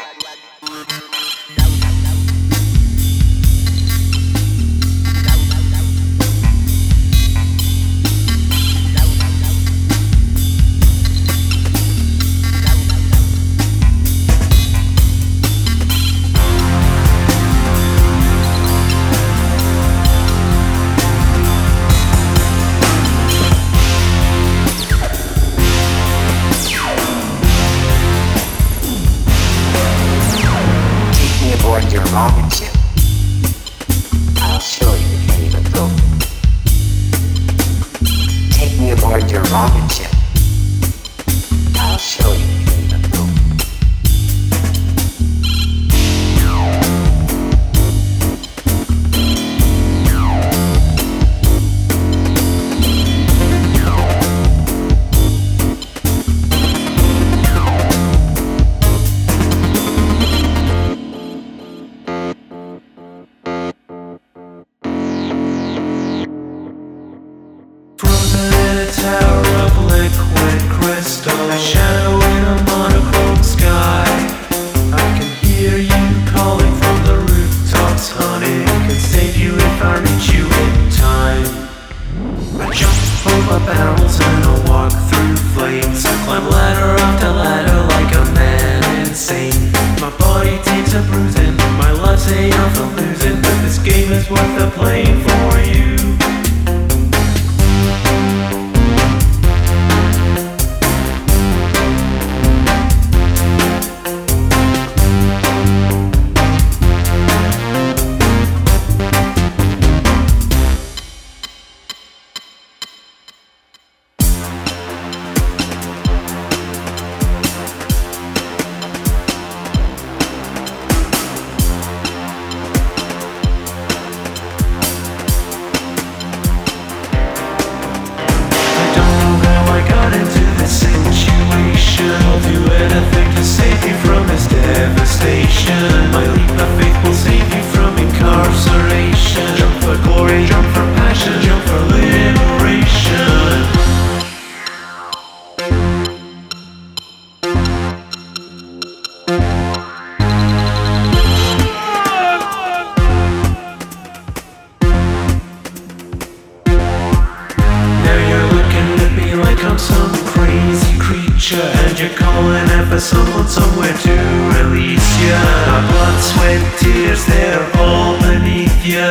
bad. show you. teacher And you're calling out for someone somewhere to release you My blood, sweat, tears, they're all beneath you